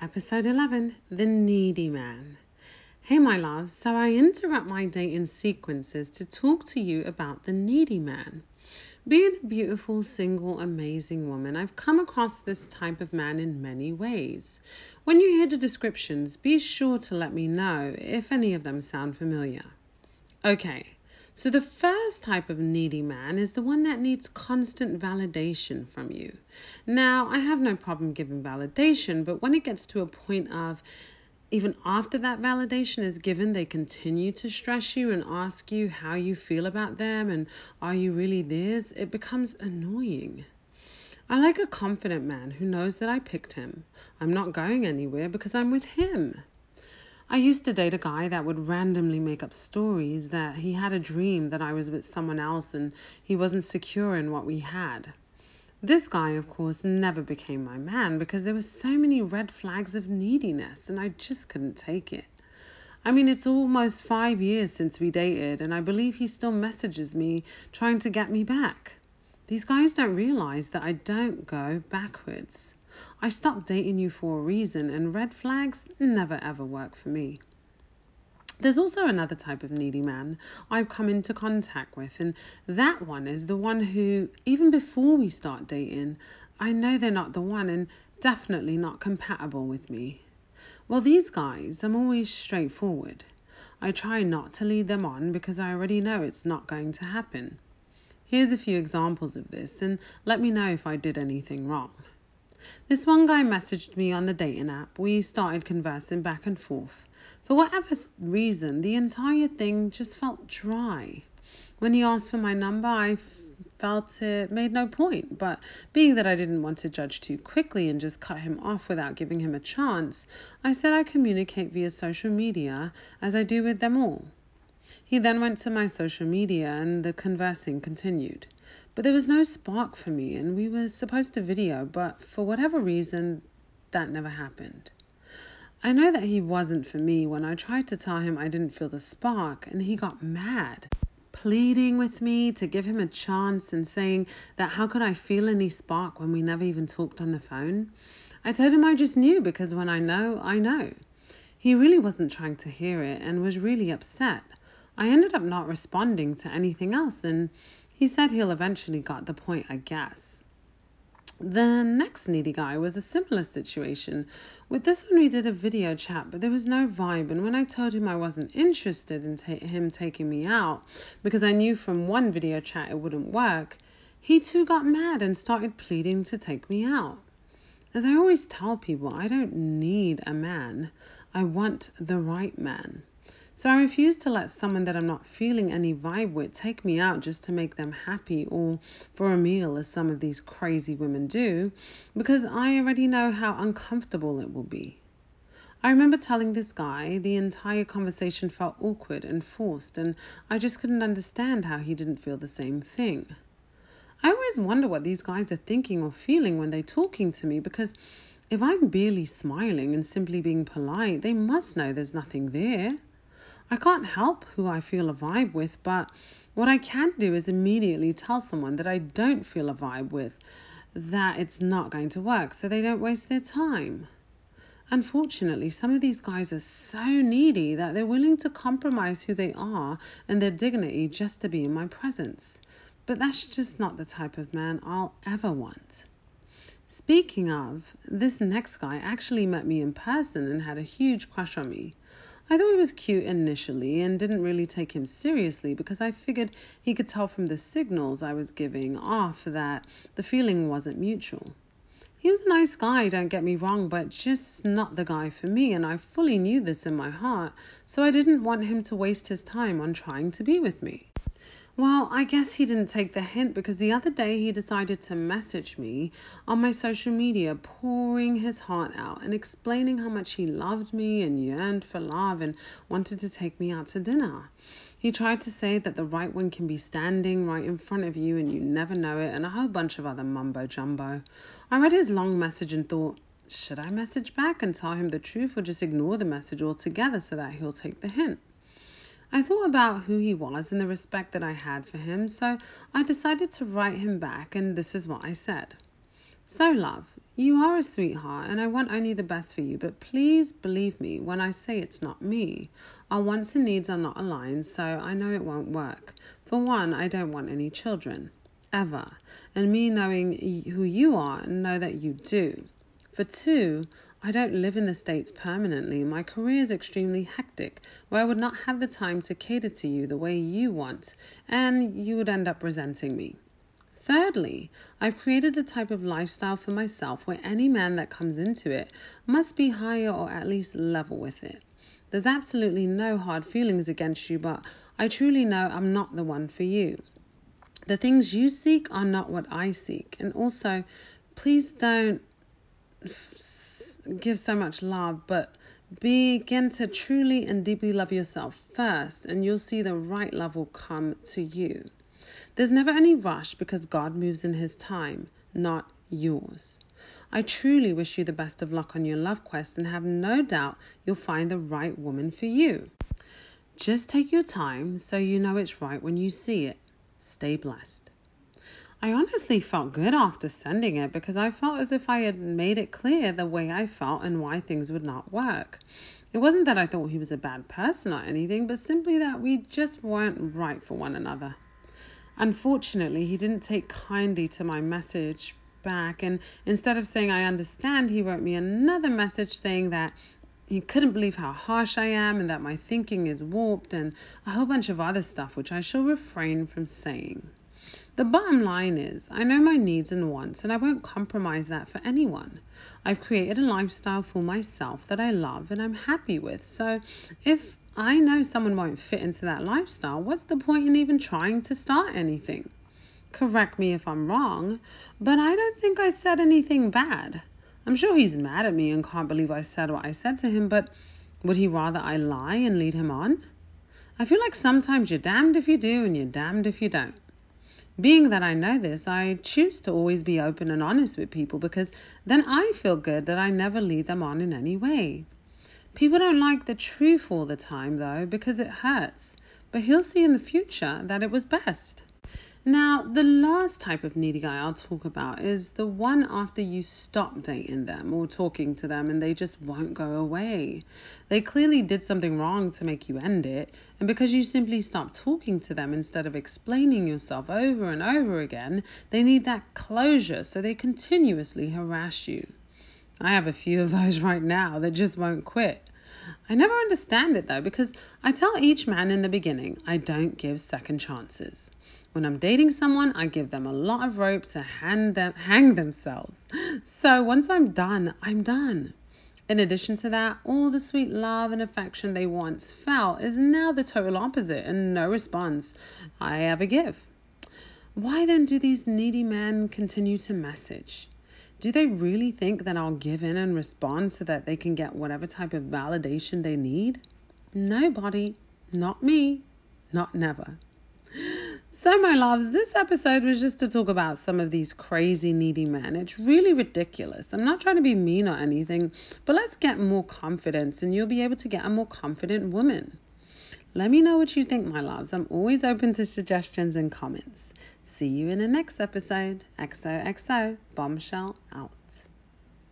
Episode 11 The Needy Man. Hey, my loves, so I interrupt my dating sequences to talk to you about the needy man. Being a beautiful, single, amazing woman, I've come across this type of man in many ways. When you hear the descriptions, be sure to let me know if any of them sound familiar. Okay, so, the first type of needy man is the one that needs constant validation from you. Now, I have no problem giving validation, but when it gets to a point of even after that validation is given, they continue to stress you and ask you how you feel about them and are you really theirs, it becomes annoying. I like a confident man who knows that I picked him. I'm not going anywhere because I'm with him. I used to date a guy that would randomly make up stories that he had a dream that I was with someone else and he wasn't secure in what we had. This guy, of course, never became my man because there were so many red flags of neediness and I just couldn't take it. I mean, it's almost five years since we dated, and I believe he still messages me trying to get me back. These guys don't realize that I don't go backwards. I stopped dating you for a reason, and red flags never ever work for me. There's also another type of needy man I've come into contact with, and that one is the one who, even before we start dating, I know they're not the one and definitely not compatible with me. Well, these guys, I'm always straightforward. I try not to lead them on because I already know it's not going to happen. Here's a few examples of this, and let me know if I did anything wrong. This one guy messaged me on the dating app. We started conversing back and forth. For whatever reason, the entire thing just felt dry. When he asked for my number, I felt it made no point, but being that I didn't want to judge too quickly and just cut him off without giving him a chance, I said I communicate via social media as I do with them all. He then went to my social media and the conversing continued. But there was no spark for me, and we were supposed to video, but for whatever reason, that never happened. I know that he wasn't for me when I tried to tell him I didn't feel the spark, and he got mad, pleading with me to give him a chance and saying that how could I feel any spark when we never even talked on the phone. I told him I just knew because when I know, I know. He really wasn't trying to hear it and was really upset. I ended up not responding to anything else, and he said he'll eventually got the point, I guess. The next needy guy was a similar situation. With this one, we did a video chat, but there was no vibe. And when I told him I wasn't interested in ta- him taking me out because I knew from one video chat it wouldn't work, he too got mad and started pleading to take me out. As I always tell people, I don't need a man, I want the right man. So I refuse to let someone that I'm not feeling any vibe with take me out just to make them happy or for a meal, as some of these crazy women do, because I already know how uncomfortable it will be. I remember telling this guy the entire conversation felt awkward and forced, and I just couldn't understand how he didn't feel the same thing. I always wonder what these guys are thinking or feeling when they're talking to me because if I'm barely smiling and simply being polite, they must know there's nothing there. I can't help who I feel a vibe with, but what I can do is immediately tell someone that I don't feel a vibe with that it's not going to work so they don't waste their time. Unfortunately, some of these guys are so needy that they're willing to compromise who they are and their dignity just to be in my presence. But that's just not the type of man I'll ever want. Speaking of, this next guy actually met me in person and had a huge crush on me. I thought he was cute initially and didn't really take him seriously because I figured he could tell from the signals I was giving off that the feeling wasn't mutual. He was a nice guy, don't get me wrong, but just not the guy for me, and I fully knew this in my heart, so I didn't want him to waste his time on trying to be with me. Well, I guess he didn't take the hint because the other day he decided to message me on my social media, pouring his heart out and explaining how much he loved me and yearned for love and wanted to take me out to dinner. He tried to say that the right one can be standing right in front of you and you never know it, and a whole bunch of other mumbo jumbo. I read his long message and thought, should I message back and tell him the truth or just ignore the message altogether so that he'll take the hint? I thought about who he was and the respect that I had for him, so I decided to write him back, and this is what I said. So, love, you are a sweetheart and I want only the best for you, but please believe me when I say it's not me. Our wants and needs are not aligned, so I know it won't work. For one, I don't want any children. Ever. And me knowing who you are, know that you do. For two, I don't live in the States permanently. My career is extremely hectic, where I would not have the time to cater to you the way you want, and you would end up resenting me. Thirdly, I've created the type of lifestyle for myself where any man that comes into it must be higher or at least level with it. There's absolutely no hard feelings against you, but I truly know I'm not the one for you. The things you seek are not what I seek. And also, please don't f- give so much love, but begin to truly and deeply love yourself first, and you'll see the right love will come to you. There's never any rush because God moves in His time, not yours. I truly wish you the best of luck on your love quest and have no doubt you'll find the right woman for you. Just take your time so you know it's right when you see it. Stay blessed. I honestly felt good after sending it because I felt as if I had made it clear the way I felt and why things would not work. It wasn't that I thought he was a bad person or anything, but simply that we just weren't right for one another. Unfortunately, he didn't take kindly to my message back, and instead of saying I understand, he wrote me another message saying that he couldn't believe how harsh I am and that my thinking is warped and a whole bunch of other stuff which I shall refrain from saying. The bottom line is, I know my needs and wants, and I won't compromise that for anyone. I've created a lifestyle for myself that I love and I'm happy with. So if I know someone won't fit into that lifestyle. What's the point in even trying to start anything? Correct me if I'm wrong, but I don't think I said anything bad. I'm sure he's mad at me and can't believe I said what I said to him, but would he rather I lie and lead him on? I feel like sometimes you're damned if you do and you're damned if you don't. Being that I know this, I choose to always be open and honest with people because then I feel good that I never lead them on in any way. People don't like the truth all the time, though, because it hurts. But he'll see in the future that it was best. Now, the last type of needy guy I'll talk about is the one after you stop dating them or talking to them and they just won't go away. They clearly did something wrong to make you end it, and because you simply stop talking to them instead of explaining yourself over and over again, they need that closure, so they continuously harass you. I have a few of those right now that just won't quit. I never understand it though because I tell each man in the beginning I don't give second chances. When I'm dating someone, I give them a lot of rope to them, hang themselves. So once I'm done, I'm done. In addition to that, all the sweet love and affection they once felt is now the total opposite and no response I ever give. Why then do these needy men continue to message? Do they really think that I'll give in and respond so that they can get whatever type of validation they need? Nobody, not me, not never. So, my loves, this episode was just to talk about some of these crazy, needy men. It's really ridiculous. I'm not trying to be mean or anything, but let's get more confidence and you'll be able to get a more confident woman. Let me know what you think, my loves. I'm always open to suggestions and comments. See you in the next episode. XOXO Bombshell out.